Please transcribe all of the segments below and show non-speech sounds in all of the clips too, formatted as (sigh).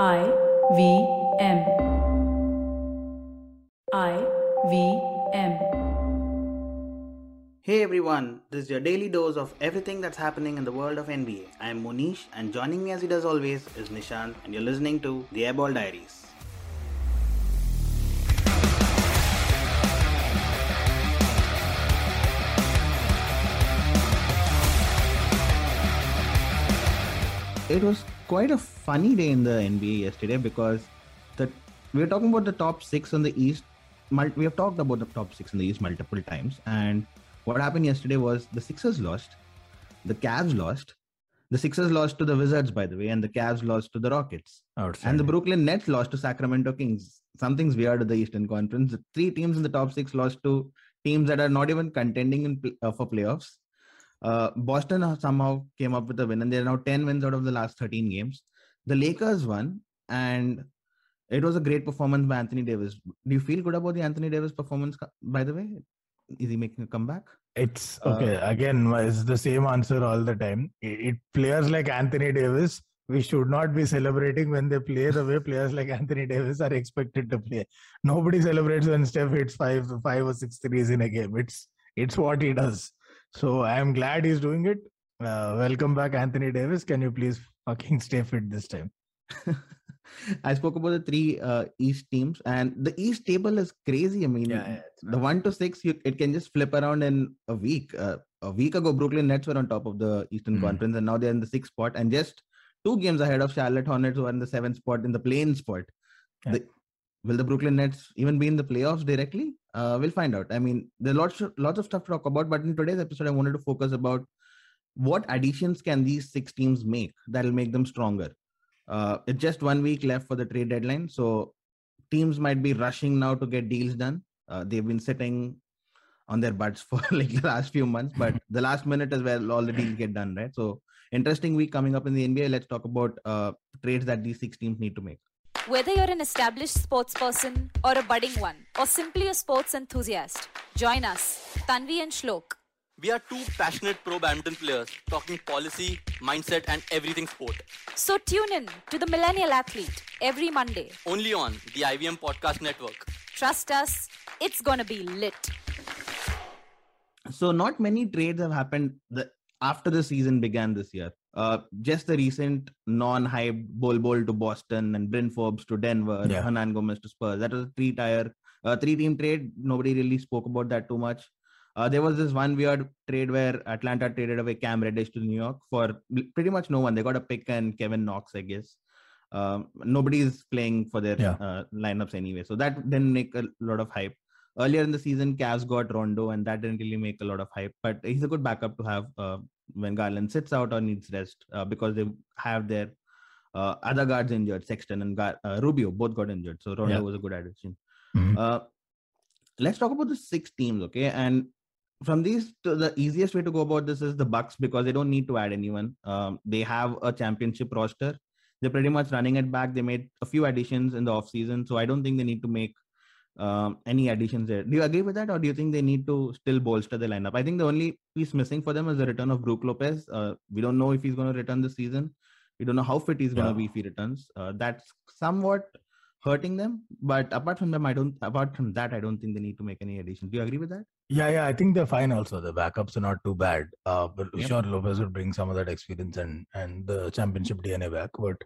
I V M. I V M. Hey everyone, this is your daily dose of everything that's happening in the world of NBA. I am Monish, and joining me as he does always is Nishant, and you're listening to the Airball Diaries. It was quite a funny day in the NBA yesterday because the we were talking about the top six in the East. We have talked about the top six in the East multiple times, and what happened yesterday was the Sixers lost, the Cavs lost, the Sixers lost to the Wizards, by the way, and the Cavs lost to the Rockets, and the Brooklyn Nets lost to Sacramento Kings. Something's weird at the Eastern Conference. The three teams in the top six lost to teams that are not even contending in uh, for playoffs. Uh, Boston somehow came up with a win, and they're now 10 wins out of the last 13 games. The Lakers won, and it was a great performance by Anthony Davis. Do you feel good about the Anthony Davis performance, by the way? Is he making a comeback? It's Uh, okay. Again, it's the same answer all the time. It, it players like Anthony Davis, we should not be celebrating when they play the way players like Anthony Davis are expected to play. Nobody celebrates when Steph hits five, five or six threes in a game. It's it's what he does. So I am glad he's doing it. Uh, welcome back, Anthony Davis. Can you please fucking stay fit this time? (laughs) I spoke about the three uh, East teams, and the East table is crazy. I mean, the one to six, you, it can just flip around in a week. Uh, a week ago, Brooklyn Nets were on top of the Eastern Hmm. Conference, and now they're in the sixth spot, and just two games ahead of Charlotte Hornets, who are in the seventh spot in the playing spot. Yeah. The, will the Brooklyn Nets even be in the playoffs directly? Uh, we'll find out. I mean, there are lots of, lots of stuff to talk about, but in today's episode, I wanted to focus about what additions can these six teams make that'll make them stronger. Uh, it's just one week left for the trade deadline, so teams might be rushing now to get deals done. Uh, they've been sitting on their butts (laughs) for like the last few months, but (laughs) the last minute is where all the deals get done, right? So interesting week coming up in the NBA. Let's talk about uh, trades that these six teams need to make. Whether you're an established sports person or a budding one, or simply a sports enthusiast, join us, Tanvi and Shlok. We are two passionate pro badminton players talking policy, mindset, and everything sport. So tune in to the Millennial Athlete every Monday. Only on the IVM Podcast Network. Trust us, it's gonna be lit. So not many trades have happened the, after the season began this year. Uh, just the recent non-hyped Bol Bol to Boston and Bryn Forbes to Denver, Yeah. Hernangomez to Spurs. That was a three-tier, uh, three-team trade. Nobody really spoke about that too much. Uh, there was this one weird trade where Atlanta traded away Cam Reddish to New York for pretty much no one. They got a pick and Kevin Knox, I guess. Um, nobody is playing for their Yeah. uh, lineups anyway, so that didn't make a lot of hype earlier in the season, Cavs got Rondo, and that didn't really make a lot of hype. But he's a good backup to have uh, when Garland sits out or needs rest uh, because they have their uh, other guards injured. Sexton and Gar- uh, Rubio both got injured, so Rondo Yeah. was a good addition. Mhm. Uh, let's talk about the six teams, okay? And from these, the easiest way to go about this is the Bucks because they don't need to add anyone. Um, they have a championship roster. They're pretty much running it back. They made a few additions in the offseason, so I don't think they need to make um, any additions there. Do you agree with that, or do you think they need to still bolster the lineup? I think the only piece missing for them is the return of Brook Lopez. Uh, we don't know if he's going to return this season. We don't know how fit he's going to Yeah. be if he returns. Uh, that's somewhat hurting them. But apart from them, I don't. Apart from that, I don't think they need to make any additions. Do you agree with that? Yeah, yeah, I think they're fine. Also, the backups are not too bad. Uh, but Yep. sure, Lopez would bring some of that experience and and the championship DNA back. But,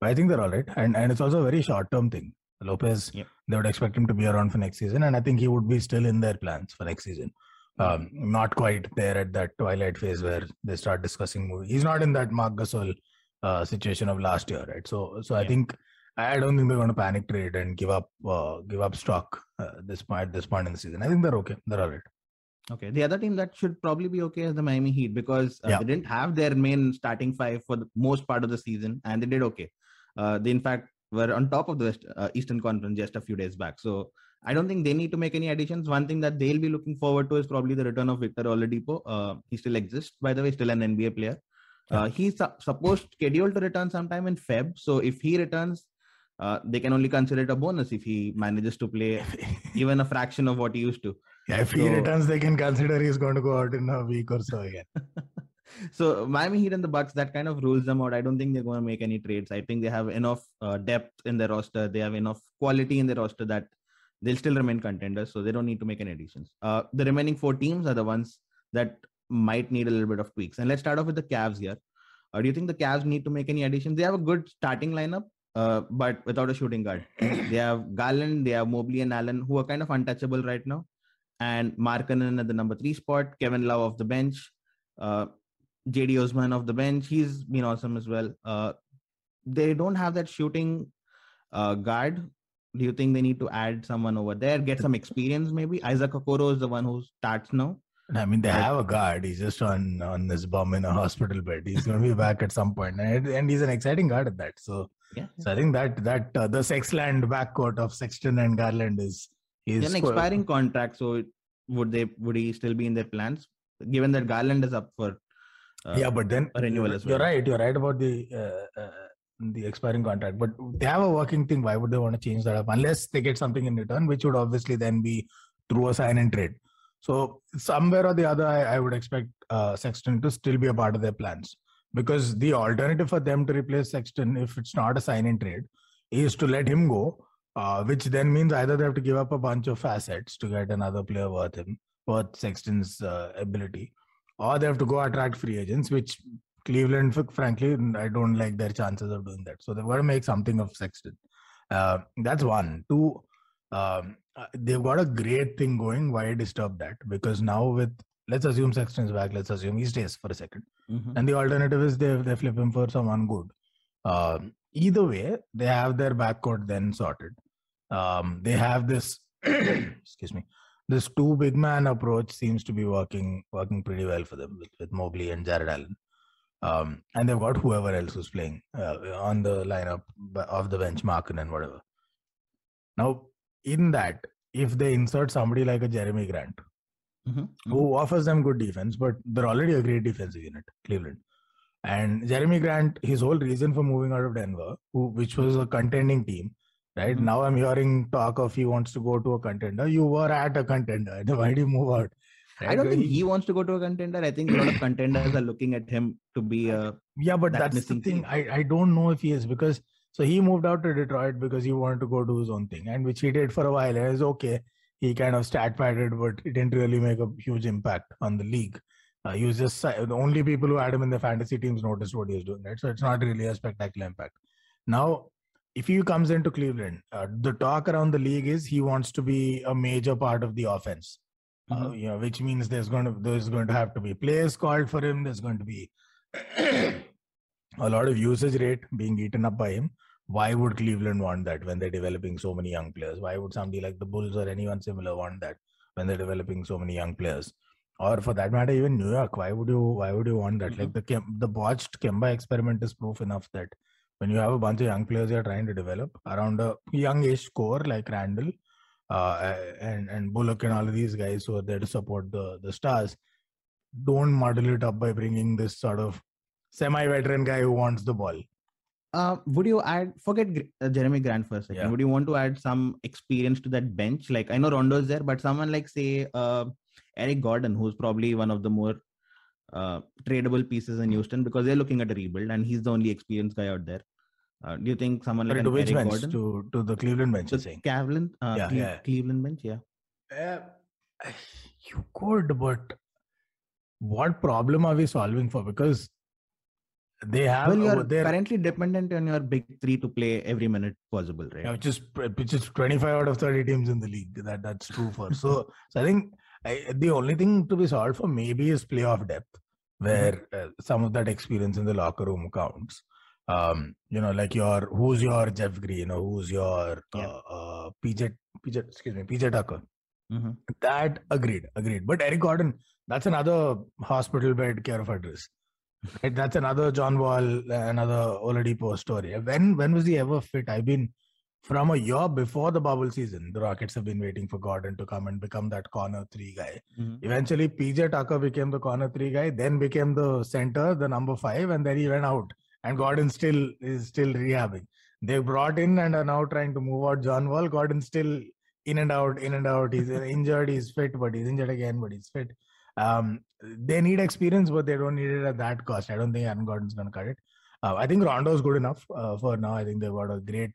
but I think they're all right, and and it's also a very short term thing. Lopez, Yep. they would expect him to be around for next season, and I think he would be still in their plans for next season. Um, not quite there at that twilight phase where they start discussing movie. He's not in that Marc Gasol uh, situation of last year, right? So, so I think I don't think they're going to panic trade and give up uh, give up stock uh, this point this point in the season. I think they're okay. They're all right. Okay. The other team that should probably be okay is the Miami Heat because uh, Yeah. they didn't have their main starting five for the most part of the season, and they did okay. Uh, they in fact were on top of the West, uh, Eastern Conference just a few days back. So I don't think they need to make any additions. One thing that they'll be looking forward to is probably the return of Victor Oladipo. Uh, he still exists, by the way, still an NBA player. Uh, he's su- supposed scheduled to return sometime in Feb. So if he returns, uh, they can only consider it a bonus if he manages to play (laughs) even a fraction of what he used to. Yeah, if he returns, they can consider he's going to go out in a week or so again. (laughs) so Miami Heat and the Bucks that kind of rules them out. I don't think they're going to make any trades. I think they have enough uh, depth in their roster. They have enough quality in their roster that they'll still remain contenders. So they don't need to make any additions. Uh, the remaining four teams are the ones that might need a little bit of tweaks. And let's start off with the Cavs here. Uh, do you think the Cavs need to make any additions? They have a good starting lineup, uh, but without a shooting guard. (clears throat) they have Garland, they have Mobley and Allen, who are kind of untouchable right now, and Markkanen at the number three spot, Kevin Love off the bench, uh, Cedi Osman off the bench. He's been awesome as well. Uh, they don't have that shooting uh, guard. Do you think they need to add someone over there, get some experience maybe? Isaac Okoro is the one who starts now. I mean, they have a guard. He's just on on this bum in a hospital bed. He's going to be back at some point, and, and he's an exciting guard at that. So, Yeah. so I think that that uh, the Sexland backcourt of Sexton and Garland is is an expiring contract, so it- would they would he still be in their plans? Given that Garland is up for uh, yeah, but then renewal as You're right. You're right about the uh, uh, the expiring contract, but they have a working thing. Why would they want to change that up unless they get something in return, which would obviously then be through a sign and trade. So somewhere or the other, I, I would expect uh, Sexton to still be a part of their plans because the alternative for them to replace Sexton, if it's not a sign and trade, is to let him go, uh, which then means either they have to give up a bunch of assets to get another player worth him, worth Sexton's uh, ability, or they have to go attract free agents, which Cleveland, frankly, I don't like their chances of doing that. So they've got to make something of Sexton. Uh, that's one. Two, um, uh, they've got a great thing going. Why disturb that? Because now with let's assume Sexton's back. Let's assume he stays for a second, Mhm. and the alternative is they they flip him for someone good. Um, either way, they have their backcourt then sorted. Um, they have this. (clears throat) excuse me. This two big man approach seems to be working working pretty well for them with, with Mobley and Jarrett Allen. Um, and they've got whoever else who's playing uh, on the lineup of the bench, Markin and whatever. Now, in that, if they insert somebody like a Jerami Grant, Mhm. who offers them good defense, but they're already a great defensive unit, Cleveland. And Jerami Grant, his whole reason for moving out of Denver, who, which was a contending team, right? Mhm. Now I'm hearing talk of he wants to go to a contender. You were at a contender. (laughs) Why did you move out? I don't think he wants to go to a contender. I think a lot of contenders are looking at him to be a. Yeah, but that that's the thing. I, I don't know if he is because so he moved out to Detroit because he wanted to go do his own thing, and which he did for a while. And it's okay. He kind of stat padded, but it didn't really make a huge impact on the league. Uh, he was just the only people who had him in the fantasy teams noticed what he was doing, right? So it's not really a spectacular impact. Now, if he comes into Cleveland, uh, the talk around the league is he wants to be a major part of the offense. Uh, Mhm. you know, which means there's going to there's going to have to be plays called for him. There's going to be (clears throat) a lot of usage rate being eaten up by him. Why would Cleveland want that when they're developing so many young players? Why would somebody like the Bulls or anyone similar want that when they're developing so many young players? Or for that matter, even New York. Why would you why would you want that? Like the the botched Kemba experiment is proof enough that when you have a bunch of young players you're trying to develop around a youngish core like Randle uh, and and Bullock and all of these guys who are there to support the the stars, don't muddle it up by bringing this sort of semi-veteran guy who wants the ball. Uh, would you add? Forget uh, Jerami Grant for a second. Yeah. Would you want to add some experience to that bench? Like I know Rondo's there, but someone like say uh, Eric Gordon, who's probably one of the more uh, tradable pieces in Houston because they're looking at a rebuild, and he's the only experienced guy out there. Uh, do you think someone like Sorry, to which Eric bench? Gordon? To to the Cleveland bench, The saying? Cleveland, uh, Yeah, Cle- yeah. Cleveland bench, yeah. Uh, you could, but what problem are we solving for? Because they have Well, you're there, currently dependent on your big three to play every minute possible, right? yeah, which is which is 25 out of 30 teams in the league. That that's true for. So so I think I, the only thing to be solved for maybe is playoff depth, where uh, some of that experience in the locker room counts. Um, you know, like your who's your Jeff Green or who's your Yeah. uh, uh, PJ PJ excuse me PJ Tucker. Mhm. That agreed, agreed. But Eric Gordon, that's another hospital bed care of address. Right? That's another John Wall, another Oladipo story. When when was he ever fit? I've been from a year before the bubble season. The Rockets have been waiting for Gordon to come and become that corner three guy. Mhm. Eventually, PJ Tucker became the corner three guy, then became the center, the number five, and then he went out. And Gordon still is still rehabbing. They brought in and are now trying to move out John Wall. Gordon still in and out, in and out. He's (laughs) injured, he's fit, but he's injured again, but he's fit. Um, they need experience, but they don't need it at that cost. I don't think Aaron Gordon's going to cut it. Uh, I think Rondo is good enough uh, for now. I think they've got a great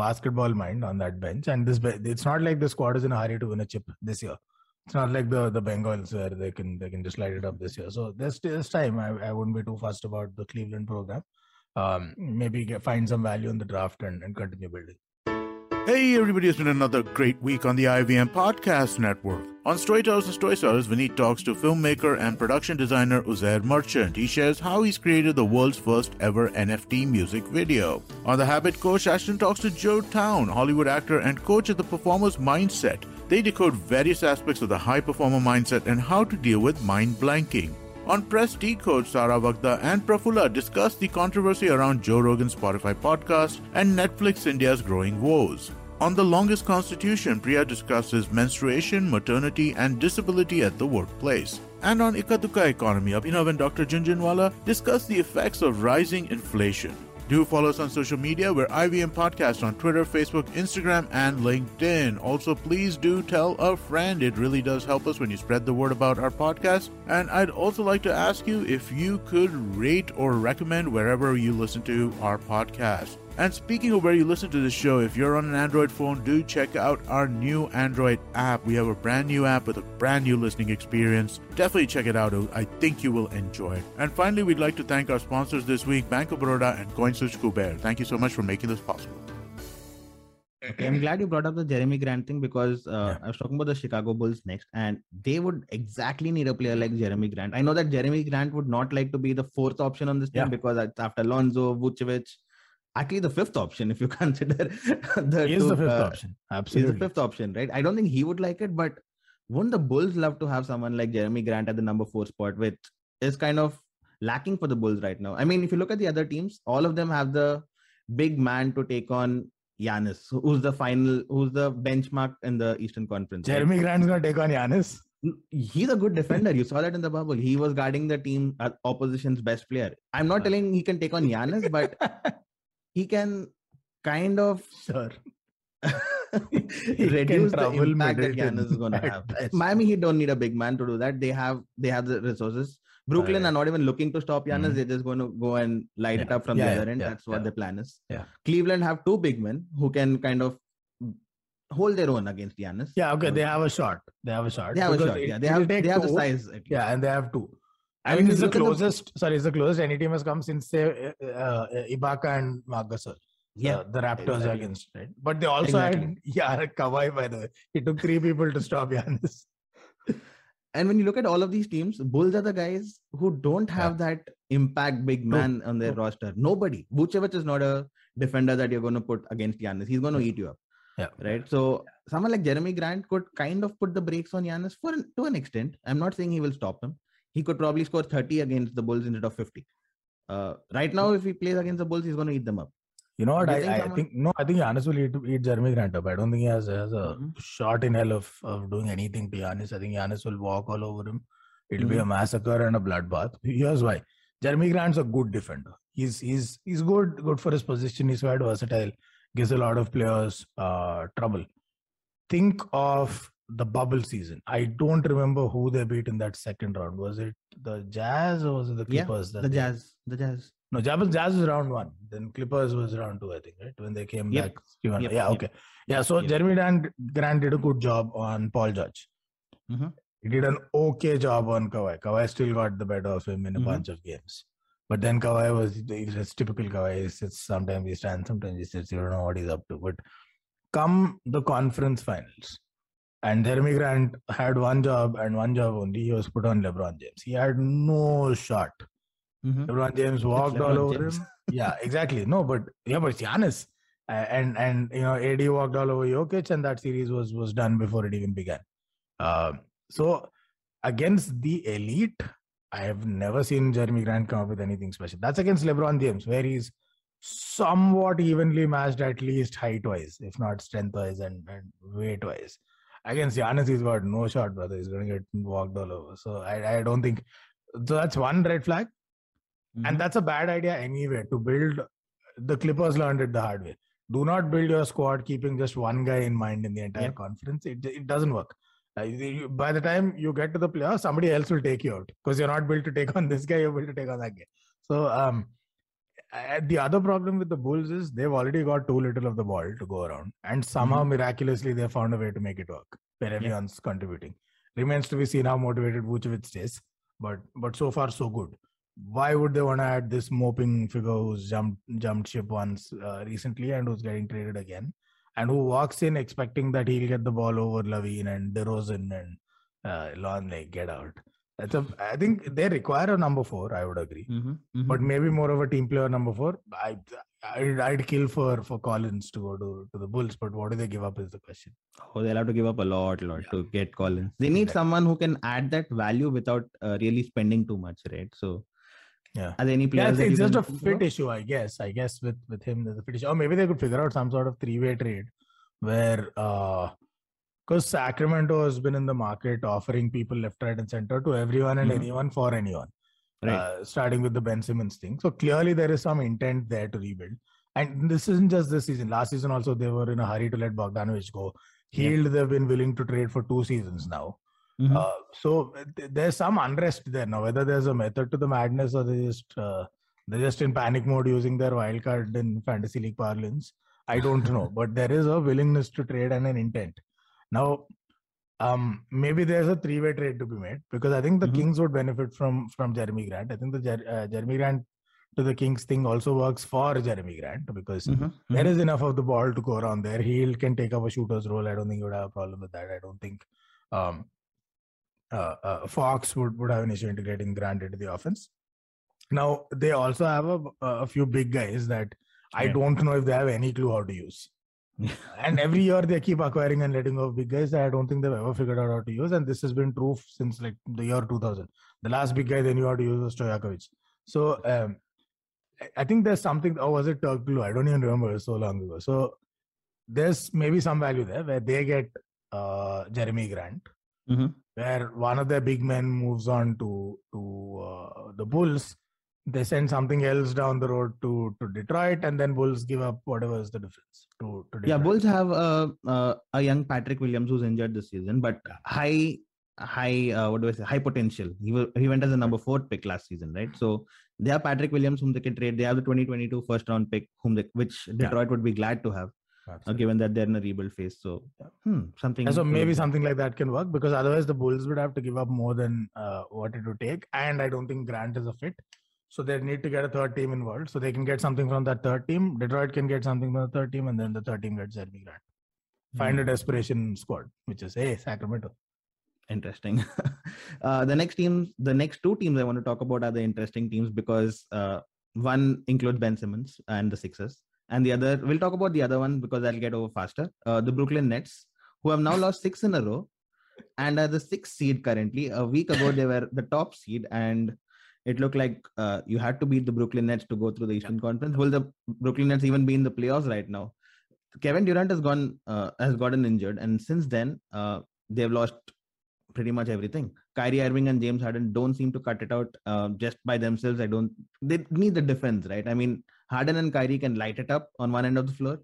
basketball mind on that bench, and this it's not like the squad is in a hurry to win a chip this year. It's not like the the Bengals where they can they can just light it up this year. So there's there's time. I, I wouldn't be too fussed about the Cleveland program. Um, maybe get, find some value in the draft and, and continue building. Hey everybody, it's been another great week on the IVM Podcast Network. On Storytellers and Storytellers, Vineet talks to filmmaker and production designer Uzair Merchant. He shares how he's created the world's first ever NFT music video. On The Habit Coach, Ashton talks to Joe Town, Hollywood actor and coach of the performer's mindset. They decode various aspects of the high performer mindset and how to deal with mind blanking. On Press Decode, Sara Vagda and Prafula discuss the controversy around Joe Rogan's Spotify podcast and Netflix India's growing woes. On The Longest Constitution, Priya discusses menstruation, maternity, and disability at the workplace. And on Ikaduka Economy, Abhinav and Dr. Junjunwala discuss the effects of rising inflation. Do follow us on social media. We're IVM Podcast on Twitter, Facebook, Instagram, and LinkedIn. Also, please do tell a friend. It really does help us when you spread the word about our podcast. And I'd also like to ask you if you could rate or recommend wherever you listen to our podcast. And speaking of where you listen to this show, if you're on an Android phone, do check out our new Android app. We have a brand new app with a brand new listening experience. Definitely check it out. I think you will enjoy it. And finally, we'd like to thank our sponsors this week, Bank of Baroda and CoinSwitch Kuber. Thank you so much for making this possible. Okay, I'm glad you brought up the Jerami Grant thing because uh, I was talking about the Chicago Bulls next, and they would exactly need a player like Jerami Grant. I know that Jerami Grant would not like to be the fourth option on this team Yeah. because after Lonzo, Vucevic, actually the fifth option if you (laughs) consider the He is two, the fifth uh, option. Absolutely. the fifth option, right? I don't think he would like it, but wouldn't the Bulls love to have someone like Jerami Grant at the number four spot, which is kind of lacking for the Bulls right now? I mean, if you look at the other teams, all of them have the big man to take on Giannis, who- who's the final, who's the benchmark in the Eastern Conference. right? Jerami Grant's going to take on Giannis. He's a good defender. You saw that in the bubble. He was guarding the team, uh, opposition's best player. I'm not telling he can take on Giannis, but (laughs) he can kind of sir (laughs) reduce the impact that Giannis is going to have. Miami Heat don't need a big man to do that. They have they have the resources. Brooklyn yeah. are not even looking to stop Giannis. Mhm. They're just going to go and light it up from Yeah, the yeah, other end. yeah, That's what yeah. the plan is. Yeah. Cleveland have two big men who can kind of hold their own against Giannis. Yeah, okay. They have a shot. They have a shot. they have a shot. it- Yeah, they have they have the size. Yeah, and they have two. I, I mean, it's the at the- closest. Sorry, it's the closest any team has come since say uh, uh, Ibaka and Marc Gasol. yeah. uh, the Raptors exactly. against right. But they also had yeah (laughs) Kawhi by the way. It took three people to stop Giannis. And when you look at all of these teams, Bulls are the guys who don't have that impact big No, man on their no. roster. Nobody. Vucevic is not a defender that you're going to put against Giannis. He's going to eat you up. Yeah. Right. So someone like Jerami Grant could kind of put the brakes on Giannis for an, to an extent. I'm not saying he will stop him. He could probably score 30 against the Bulls instead of 50. Uh, right now, if he plays against the Bulls, he's going to eat them up. You know what? You I, think I someone- think no. I think Giannis will eat, eat Jerami Grant up. I don't think he has, has a Mhm. shot in hell of, of doing anything to Giannis. I think Giannis will walk all over him. It'll be a Mm-hmm. massacre and a bloodbath. Here's why: Jerami Grant's a good defender. He's he's he's good good for his position. He's quite versatile. Gives a lot of players uh, trouble. Think of the bubble season. I don't remember who they beat in that second round. Was it the Jazz or was it the Clippers? that The Jazz. The Jazz. no, Jazz, Jazz was round one. Then Clippers was round two, I think, right? When they came Yep. back. Yep, Yeah, yep. okay. Yeah, so Yep. Jerami Grant, Grant did a good job on Paul George. Mhm. He did an okay job on Kawhi. Kawhi still got the better of him in a Mhm. bunch of games. But then Kawhi was it's typical Kawhi. He sits sometimes he stands, sometimes he sits. You don't know what he's up to. But come the conference finals, and Jerami Grant had one job and one job only. He was put on LeBron James. He had no shot. Mhm. LeBron James walked all over James. him. Yeah, exactly. No, but yeah, but it's Giannis. Uh, and and you know, AD walked all over Jokic, and that series was was done before it even began. Um, so against the elite, I have never seen Jerami Grant come up with anything special. That's against LeBron James, where he's somewhat evenly matched, at least height wise, if not strength wise and, and weight wise. Against Giannis, he's got no shot, brother. He's going to get walked all over. So I, I don't think. So that's one red flag. Mhm. And that's a bad idea anyway to build. The Clippers learned it the hard way. Do not build your squad keeping just one guy in mind in the entire Yep. conference. It, it doesn't work. Uh, by the time you get to the playoffs, somebody else will take you out because you're not built to take on this guy. You're built to take on that guy. So um, uh, the other problem with the Bulls is they've already got too little of the ball to go around, and somehow miraculously they found a way to make it work where everyone's contributing. Remains to be seen how motivated Vucevic stays, but but so far so good. Why would they want to add this moping figure who's jumped jumped ship once uh, recently and who's getting traded again, and who walks in expecting that he'll get the ball over LaVine and DeRozan and uh, Longley get out? That's a. I think they require a number four. I would agree Mhm, mhm. but maybe more of a team player number four. I I'd, I'd kill for for Collins to go to, to the Bulls, but what do they give up is the question. Oh, they'll have to give up a lot, a lot Yeah. to get Collins. They need Exactly. someone who can add that value without uh, really spending too much, right? So, Yeah. are there any Yeah, players? it's, that it's just a fit issue, I guess. I guess with with him, there's a fit issue. Or maybe they could figure out some sort of three way trade where uh because Sacramento has been in the market offering people left, right, and center to everyone and Mhm. anyone for anyone. Right. uh, starting with the Ben Simmons thing. So clearly there is some intent there to rebuild. And this isn't just this season. Last season also they were in a hurry to let Bogdanovic go. Yeah. Hield, they've been willing to trade for two seasons now. Mhm. Uh, so th- there's some unrest there now. Whether there's a method to the madness or they just uh, they're just in panic mode using their wild card in fantasy league parlance. I don't know, (laughs) but there is a willingness to trade and an intent. Now, um, maybe there's a three-way trade to be made because I think the Mhm. Kings would benefit from from Jerami Grant. I think the Jer- uh, Jerami Grant to the Kings thing also works for Jerami Grant because Mhm, there mhm. is enough of the ball to go around there. He can take up a shooter's role. I don't think he would have a problem with that. I don't think um, uh, uh, Fox would, would have an issue integrating Grant into the offense. Now they also have a, a few big guys that I Yeah. don't know if they have any clue how to use. (laughs) and every year they keep acquiring and letting go of big guys that I don't think they've ever figured out how to use. And this has been true since like the year 2000. The last big guy they knew how to use was Stojakovic. So um, I- think there's something. Or was it Turkoglu? I don't even remember. It was so long ago. So there's maybe some value there where they get uh, Jerami Grant, Mhm. where one of their big men moves on to to uh, the Bulls. They send something else down the road to to Detroit, and then Bulls give up whatever is the difference to to Yeah, Bulls have a uh, a young Patrick Williams who's injured this season, but high high uh, what do I say high potential. He wa- he went as a number four pick last season, right? So they have Patrick Williams whom they can trade. They have the 2022 first round pick whom they which Detroit would be glad to have, uh, given that they're in a rebuild phase. So hmm, something. Yeah, so maybe something like that can work because otherwise the Bulls would have to give up more than uh, what it would take, and I don't think Grant is a fit. So they need to get a third team involved, so they can get something from that third team. Detroit can get something from the third team, and then the third team gets Jerami Grant. Find a desperation squad, which is hey Sacramento. interesting. (laughs) uh, the next teams, the next two teams I want to talk about are the interesting teams because uh, one includes Ben Simmons and the Sixers, and the other we'll talk about the other one because I'll get over faster. Uh, the Brooklyn Nets, who have now (laughs) lost six in a row, and are the sixth seed currently. A week ago they were the top seed, and it looked like uh, you had to beat the Brooklyn Nets to go through the Eastern Conference. Will the Brooklyn Nets even be in the playoffs right now? Kevin Durant has gone uh, has gotten injured, and since then uh, they've lost pretty much everything. Kyrie Irving and James Harden don't seem to cut it out uh, just by themselves. I don't. They need the defense, right? I mean, Harden and Kyrie can light it up on one end of the floor,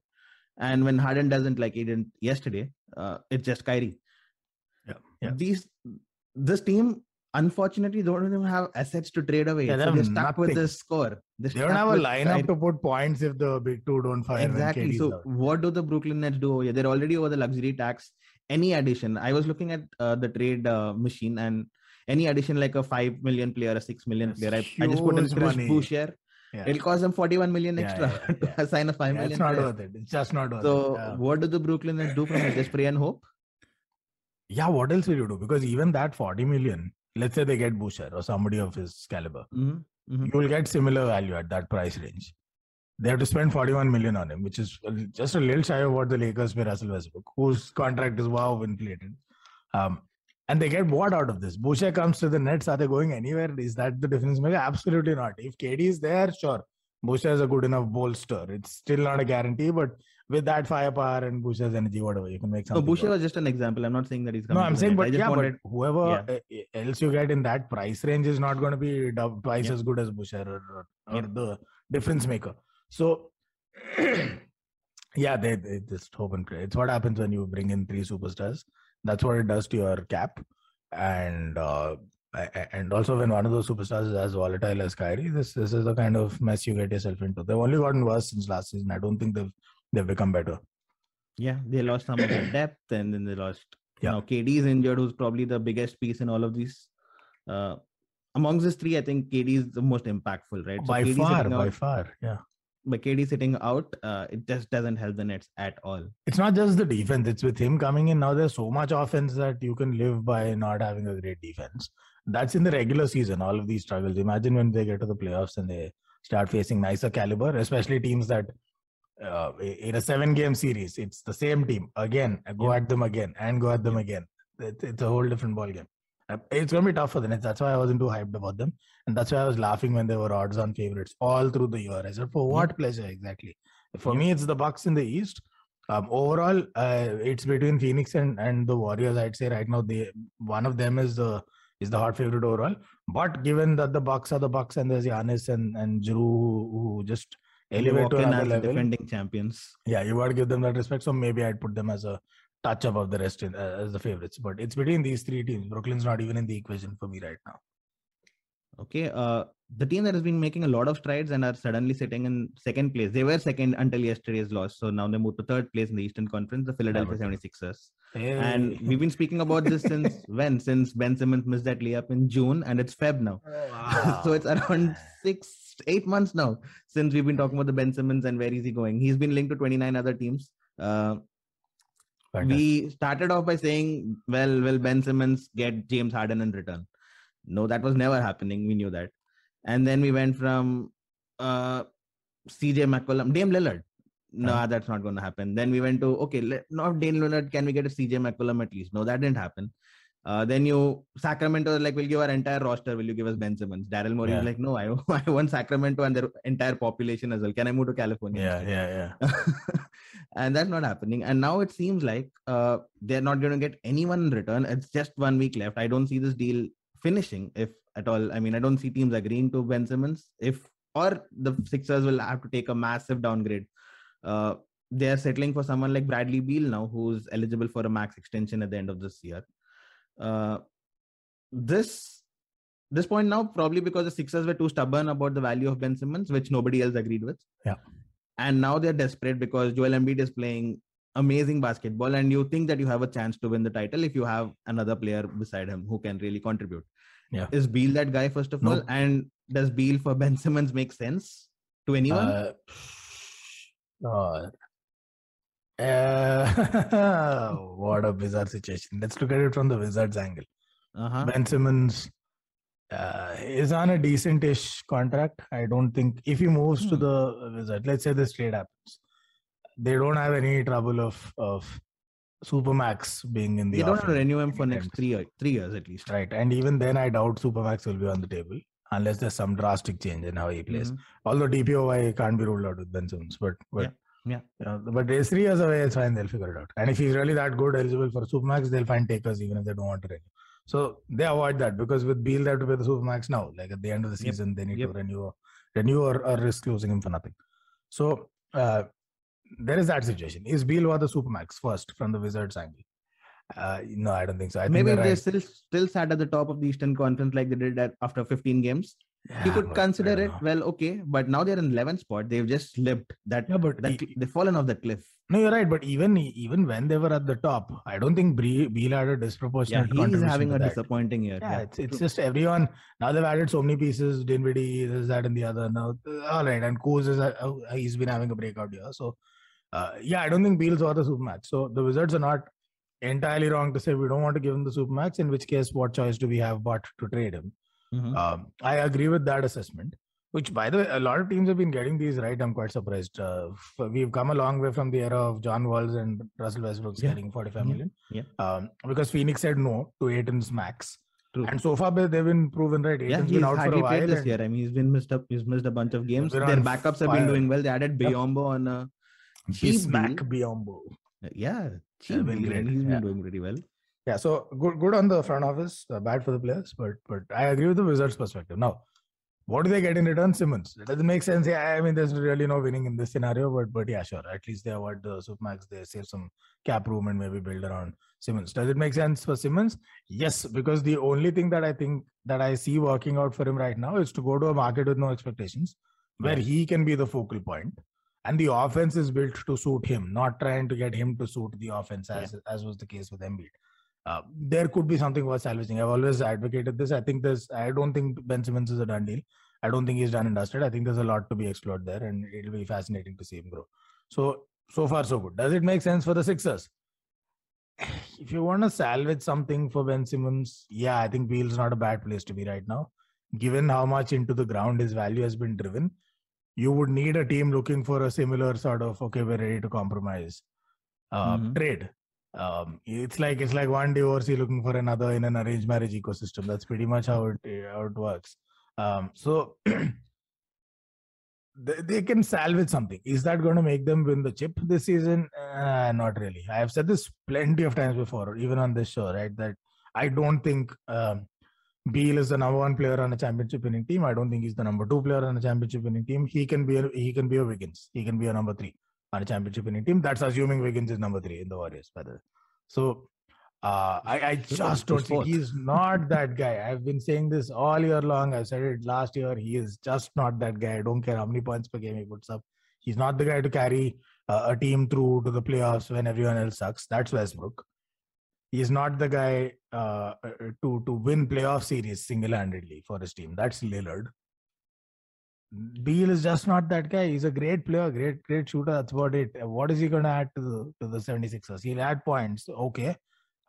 and when Harden doesn't, like he didn't yesterday, uh, it's just Kyrie. Yeah, yeah. These this team unfortunately they don't even have assets to trade away. Yeah, so they're stuck with this score. They're They don't have a lineup Kyrie- to put points if the big two don't fire. Exactly. So out. what do the Brooklyn Nets do? Yeah, they're already over the luxury tax. Any addition, I was looking at uh, the trade uh, machine, and any addition like a five million player, a six million That's player, I, I just put in Chris. Boucher. Yeah. It'll cost them forty-one million Yeah, extra yeah, (laughs) yeah. to sign a five Yeah, million. it's not player. worth it. It's just not worth So it. Yeah. what do the Brooklyn Nets do from it? Just pray and hope. yeah, what else will you do? Because even that 40 million, let's say they get Boucher or somebody of his caliber, Mhm, mhm. you will get similar value at that price range. They have to spend 41 million on him, which is just a little shy of what the Lakers pay Russell Westbrook, whose contract is wow inflated. Um, and they get what out of this? Boucher comes to the Nets. Are they going anywhere? Is that the difference maker? Absolutely not. If KD is there, sure. Boucher is a good enough bolster. It's still not a guarantee, but with that firepower and Boucher's energy, whatever, you can make So something. Boucher work. was just an example. I'm not saying that he's No. I'm to saying, but yeah, wanted- but whoever uh, else you get in that price range is not going to be twice Yeah. as good as Boucher or, or, Yeah. the difference maker. So, (clears throat) yeah, they, they just hope and pray. It's what happens when you bring in three superstars. That's what it does to your cap. And uh, and also when one of those superstars is as volatile as Kyrie, this this is the kind of mess you get yourself into. They've only gotten worse since last season. I don't think they've they've become better. Yeah, they lost some of their depth, and then they lost. Yeah. Now KD is injured, who's probably the biggest piece in all of these. Uh, amongst these three, I think KD is the most impactful, right? So by KD far, by out, far, yeah. but KD sitting out, uh, it just doesn't help the Nets at all. It's not just the defense. It's with him coming in now. There's so much offense that you can live by not having a great defense. That's in the regular season. All of these struggles. Imagine when they get to the playoffs and they start facing nicer caliber, especially teams that uh, in a seven-game series, it's the same team again. Go Yeah. at them again and go at them again. It's, it's a whole different ball game. Uh, It's gonna be tough for the Nets. That's why I wasn't too hyped about them, and that's why I was laughing when they were odds-on favorites all through the year. I said, "For what pleasure exactly?" For Yeah. me, it's the Bucks in the East. Um, overall, uh, it's between Phoenix and, and the Warriors. I'd say right now, they one of them is the is the hot favorite overall. But given that the Bucks are the Bucks and there's Giannis and and Jrue who, who just elevate to another level, defending champions. yeah, you got to give them that respect. So maybe I'd put them as a touch above the rest in, uh, as the favorites. But it's between these three teams. Brooklyn's not even in the equation for me right now. Okay, uh, the team that has been making a lot of strides and are suddenly sitting in second place. They were second until yesterday's loss, so now they moved to third place in the Eastern Conference, the Philadelphia 76ers. And we've been speaking about this since (laughs) when? Since Ben Simmons missed that layup in June, and it's Feb now. (laughs) so it's around six, eight months now since we've been talking about the Ben Simmons and where is he going. He's been linked to 29 other teams. Uh, we started off by saying, well, will Ben Simmons get James Harden in return? No, that was never happening. We knew that. And then we went from uh, CJ McCollum, Dame Lillard. No, Uh-huh. that's not going to happen. Then we went to, okay, let, not Dame Lillard. Can we get a CJ McCollum at least? No, that didn't happen. Uh, then you, Sacramento, like, we'll give our entire roster. Will you give us Ben Simmons? Daryl Morey Yeah. was like, no, I, (laughs) I want Sacramento and their entire population as well. Can I move to California? yeah, yeah, yeah. (laughs) and that's not happening. And now it seems like uh, they're not going to get anyone in return. It's just one week left. I don't see this deal finishing, if at all. I mean, I don't see teams agreeing to Ben Simmons. If or the Sixers will have to take a massive downgrade. Uh, they are settling for someone like Bradley Beal now, who's eligible for a max extension at the end of this year. Uh, this this point now probably because the Sixers were too stubborn about the value of Ben Simmons, which nobody else agreed with. Yeah. And now they're desperate because Joel Embiid is playing amazing basketball, and you think that you have a chance to win the title if you have another player beside him who can really contribute. Yeah. Is Beal that guy first of No. all? And does Beal for Ben Simmons make sense to anyone? Uh, God. (sighs) Uh, (laughs) what a bizarre situation. Let's look at it from the Wizards angle. Uh-huh. Ben Simmons uh, is on a decent-ish contract. I don't think if he moves to Hmm. the Wizards, let's say this trade happens, they don't have any trouble of of Supermax being in the. They don't have to renew him for next three years, three years at least. Right, and even then, I doubt Supermax will be on the table unless there's some drastic change in how he plays. Mhm. Although DPOY can't be ruled out with Ben Simmons, but but yeah. Uh, but it's three years away. It's fine. They'll figure it out. And if he's really that good, eligible for Supermax, they'll find takers even if they don't want to renew. So they avoid that because with Beal they have to pay the Supermax now. Like at the end of the Yep. season, they need Yep. to renew renew or, or risk losing him for nothing. So uh, there is that situation. Is Beal or the Supermax first from the Wizards angle? Uh, no, I don't think so. I Maybe think if they're they right. still still sat at the top of the Eastern Conference like they did at, after 15 games, you could consider it. Well, okay, but now they're in 11th spot. They've just slipped. That, Yeah, but that e- they've fallen off that cliff. No, you're right. But even even when they were at the top, I don't think Bree, Beal had a Yeah, disproportionate he's contribution having a that. disappointing year. Yeah, it's it's just everyone now they've added so many pieces. Dinwiddie, this, that, and the other. Now, uh, all right, and Kuz is uh, uh, he's been having a breakout year. So, uh, yeah, I don't think Beal's or the supermax. So the Wizards are not entirely wrong to say we don't want to give him the super supermax. In which case, what choice do we have but to trade him? Mhm. Um, I agree with that assessment. Which, by the way, a lot of teams have been getting these right. I'm quite surprised. Uh, we've come a long way from the era of John Walls and Russell Westbrook Yeah. getting 45 million. Yeah. Yeah. Um, because Phoenix said no to Ayton's max. True. And so far, they- they've been proven right. yeah, Ayton's he's been out for a while. played this year. I mean, he's been missed up. He's missed a bunch of games. Their on backups have been doing well. They added Yep. Biyombo on a cheap Bismack. Biyombo. Yeah, cheap He's been great, He's yeah. been doing pretty well. Yeah, so good, good on the front office. Uh, bad for the players, but but I agree with the Wizards' perspective. Now, What do they get in return? Simmons. It doesn't make sense. Yeah, I mean, there's really no winning in this scenario, but but yeah, sure. At least they avoid the Supermax. They save some cap room and maybe build around Simmons. Does it make sense for Simmons? Yes, because the only thing that I think that I see working out for him right now is to go to a market with no expectations, where Yes. he can be the focal point, and the offense is built to suit him, not trying to get him to suit the offense as as was the case with Embiid. Uh, there could be something worth salvaging. I've always advocated this. I think there's. I don't think Ben Simmons is a done deal. I don't think he's done and dusted. I think there's a lot to be explored there, and it'll be fascinating to see him grow. So so far so good. Does it make sense for the Sixers? (sighs) If you want to salvage something for Ben Simmons, yeah, I think Beal's not a bad place to be right now. Given how much into the ground his value has been driven, you would need a team looking for a similar sort of okay, we're ready to compromise uh, Mhm. trade. Um, it's like it's like one divorcee looking for another in an arranged marriage ecosystem. That's pretty much how it how it works. Um, so (clears throat) they, they can salvage something. Is that going to make them win the chip this season? Uh, not really. I have said this plenty of times before, even on this show, right? That I don't think um, Beal is the number one player on a championship winning team. I don't think he's the number two player on a championship winning team. He can be a, he can be a Wiggins. He can be a number three a championship winning team. That's assuming Wiggins is number three in the Warriors, by the way. So uh, I, I just don't think he's not that guy. I've been saying this all year long. I said it last year. He is just not that guy. I don't care how many points per game he puts up. He's not the guy to carry uh, a team through to the playoffs when everyone else sucks. That's Westbrook. He's not the guy uh, uh, to to win playoff series single handedly for his team. That's Lillard. Beal is just not that guy. He's a great player, great great shooter. That's about it. What is he going to add to the to the 76ers? He'll add points. Okay.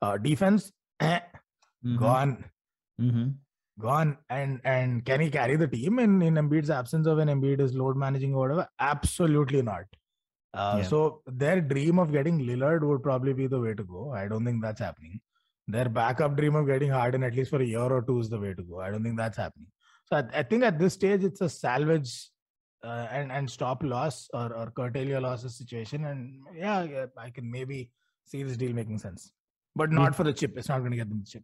Uh, defense, eh, (clears throat) Mhm. gone, Mhm. gone. And and can he carry the team in in Embiid's absence of an Embiid is load managing or whatever? Absolutely not. Uh, Yeah. So their dream of getting Lillard would probably be the way to go. I don't think that's happening. Their backup dream of getting Harden at least for a year or two is the way to go. I don't think that's happening. So I, I think at this stage it's a salvage uh, and and stop loss or or curtail your losses situation. And yeah, yeah, I can maybe see this deal making sense, but not for the chip. It's not going to get them the chip.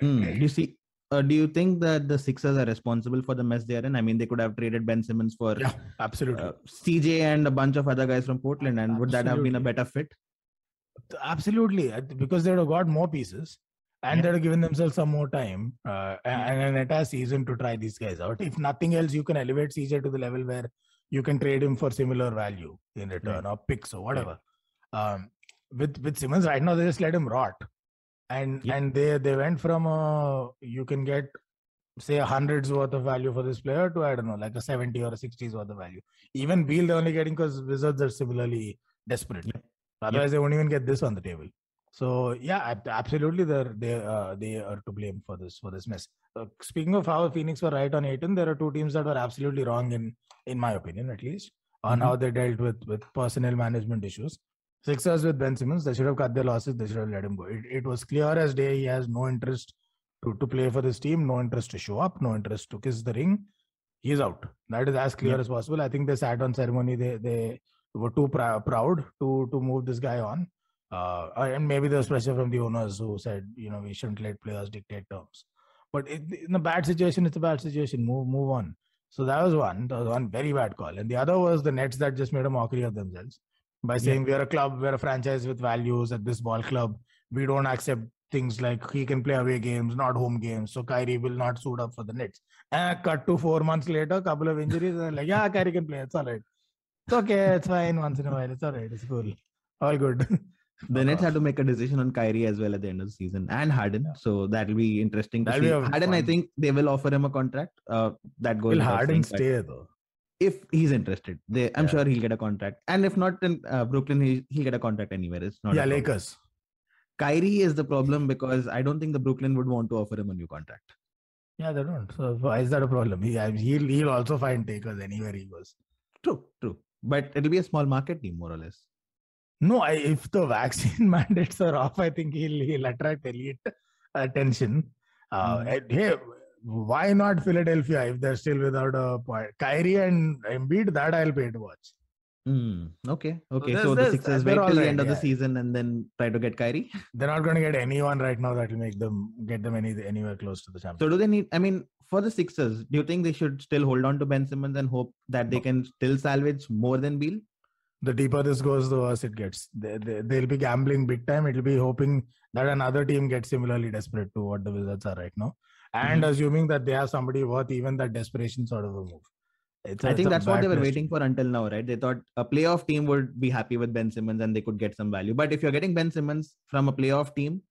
Hmm. Do you see? Uh, do you think that the Sixers are responsible for the mess they are in? I mean, they could have traded Ben Simmons for Yeah, absolutely. uh, CJ and a bunch of other guys from Portland, and would that have been a better fit? Absolutely, because they'd have got more pieces and Yeah. they'd have given themselves some more time uh, and an entire season to try these guys out. If nothing else, you can elevate CJ to the level where you can trade him for similar value in return or picks or whatever. Um, with with Simmons right now, they just let him rot, and Yeah. and they they went from a you can get say a hundreds worth of value for this player to I don't know like a seventy or a sixties worth of value. Even Beal they're only getting because Wizards are similarly desperate. Yeah. Otherwise, they won't even get this on the table. So yeah, absolutely, they're they uh, they are to blame for this for this mess. Uh, speaking of how Phoenix were right on Ayton, there are two teams that were absolutely wrong in in my opinion, at least, on Mhm. how they dealt with with personnel management issues. Sixers with Ben Simmons, they should have cut their losses. They should have let him go. It, it was clear as day he has no interest to, to play for this team, no interest to show up, no interest to kiss the ring. He's out. That is as clear Yeah. as possible. I think they sat on ceremony. They they were too prou- proud to to move this guy on. Uh, and maybe there was pressure from the owners who said, you know, we shouldn't let players dictate terms. But it, in a bad situation, it's a bad situation. Move move on. So that was one. That was one very bad call. And the other was the Nets that just made a mockery of themselves by saying we're a club, we're a franchise with values at this ball club. We don't accept things like he can play away games, not home games. So Kyrie will not suit up for the Nets. And cut to four months later, a couple of injuries, and like, yeah, Kyrie can play. It's all right. It's okay. It's fine once in a while. It's all right. It's cool. All good. (laughs) The Nets had to make a decision on Kyrie as well at the end of the season and Harden. Yeah. So that'll be interesting to That'll see. be a Harden, I think they will offer him a contract. Uh, that goes Will Harden stay though? if he's interested. They, I'm Yeah. sure he'll get a contract. And if not in uh, Brooklyn, he, he'll get a contract anywhere. It's not. Yeah. Lakers. Kyrie is the problem because I don't think the Brooklyn would want to offer him a new contract. Yeah, they don't. So why is that a problem? He, he'll he'll also find takers anywhere he goes. True, true. But it'll be a small market team, more or less. No, I, if the vaccine (laughs) mandates are off, I think he'll he'll attract elite attention. Uh, Mhm. and hey, why not Philadelphia if they're still without a point? Kyrie and Embiid, that I'll pay to watch. Hmm. okay, okay. there's So the Sixers they're wait all till the end of the yeah. season and then try to get Kyrie. (laughs) They're not going to get anyone right now that will make them get them any anywhere close to the championship. So do they need? I mean, for the Sixers, do you think they should still hold on to Ben Simmons and hope that they No. can still salvage more than Beal? The deeper this goes, the worse it gets. They, they, they'll be gambling big time. It'll be hoping that another team gets similarly desperate to what the Wizards are right now, and Mhm. assuming that they have somebody worth even that desperation sort of a move. It's a- think that's what they were waiting for until now, right? They thought a playoff team would be happy with Ben Simmons and they could get some value. But if you're getting Ben Simmons from a playoff team,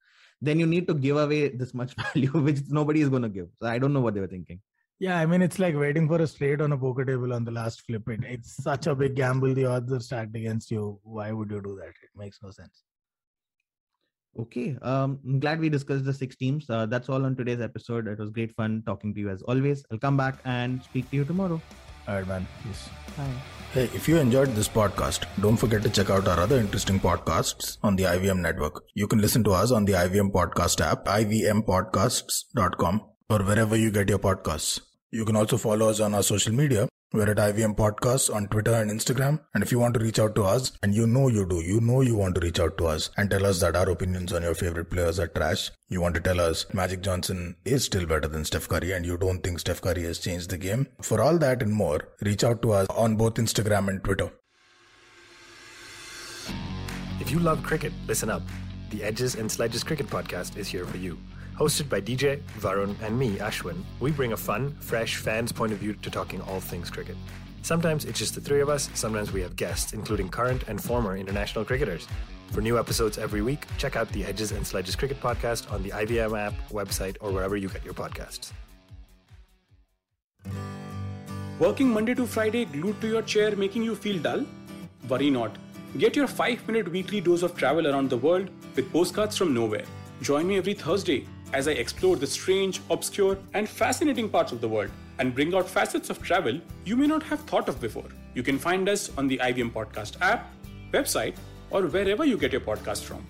then you need to give away this much (laughs) value, which nobody is going to give. So I don't know what they were thinking. Yeah, I mean, it's like waiting for a straight on a poker table on the last flip. It, it's such a big gamble. The odds are stacked against you. Why would you do that? It makes no sense. Okay. Um, I'm glad we discussed the six teams. Uh, that's all on today's episode. It was great fun talking to you as always. I'll come back and speak to you tomorrow. All right, man. Peace. Bye. Hey, if you enjoyed this podcast, don't forget to check out our other interesting podcasts on the IVM network. You can listen to us on the IVM podcast app, ivmpodcasts.com, or wherever you get your podcasts. You can also follow us on our social media. We're at IVM Podcasts on Twitter and Instagram. And if you want to reach out to us, and you know you do, you know you want to reach out to us and tell us that our opinions on your favorite players are trash. You want to tell us Magic Johnson is still better than Steph Curry and you don't think Steph Curry has changed the game. For all that and more, reach out to us on both Instagram and Twitter. If you love cricket, listen up. The Edges and Sledges Cricket Podcast is here for you. Hosted by DJ, Varun, and me, Ashwin, we bring a fun, fresh fan's point of view to talking all things cricket. Sometimes it's just the three of us, sometimes we have guests, including current and former international cricketers. For new episodes every week, check out the Edges and Sledges Cricket Podcast on the IVM app, website, or wherever you get your podcasts. Working Monday to Friday glued to your chair making you feel dull? Worry not. Get your 5 minute weekly dose of travel around the world with postcards from nowhere. Join me every Thursday as I explore the strange, obscure, and fascinating parts of the world and bring out facets of travel you may not have thought of before. You can find us on the IVM Podcast app, website, or wherever you get your podcast from.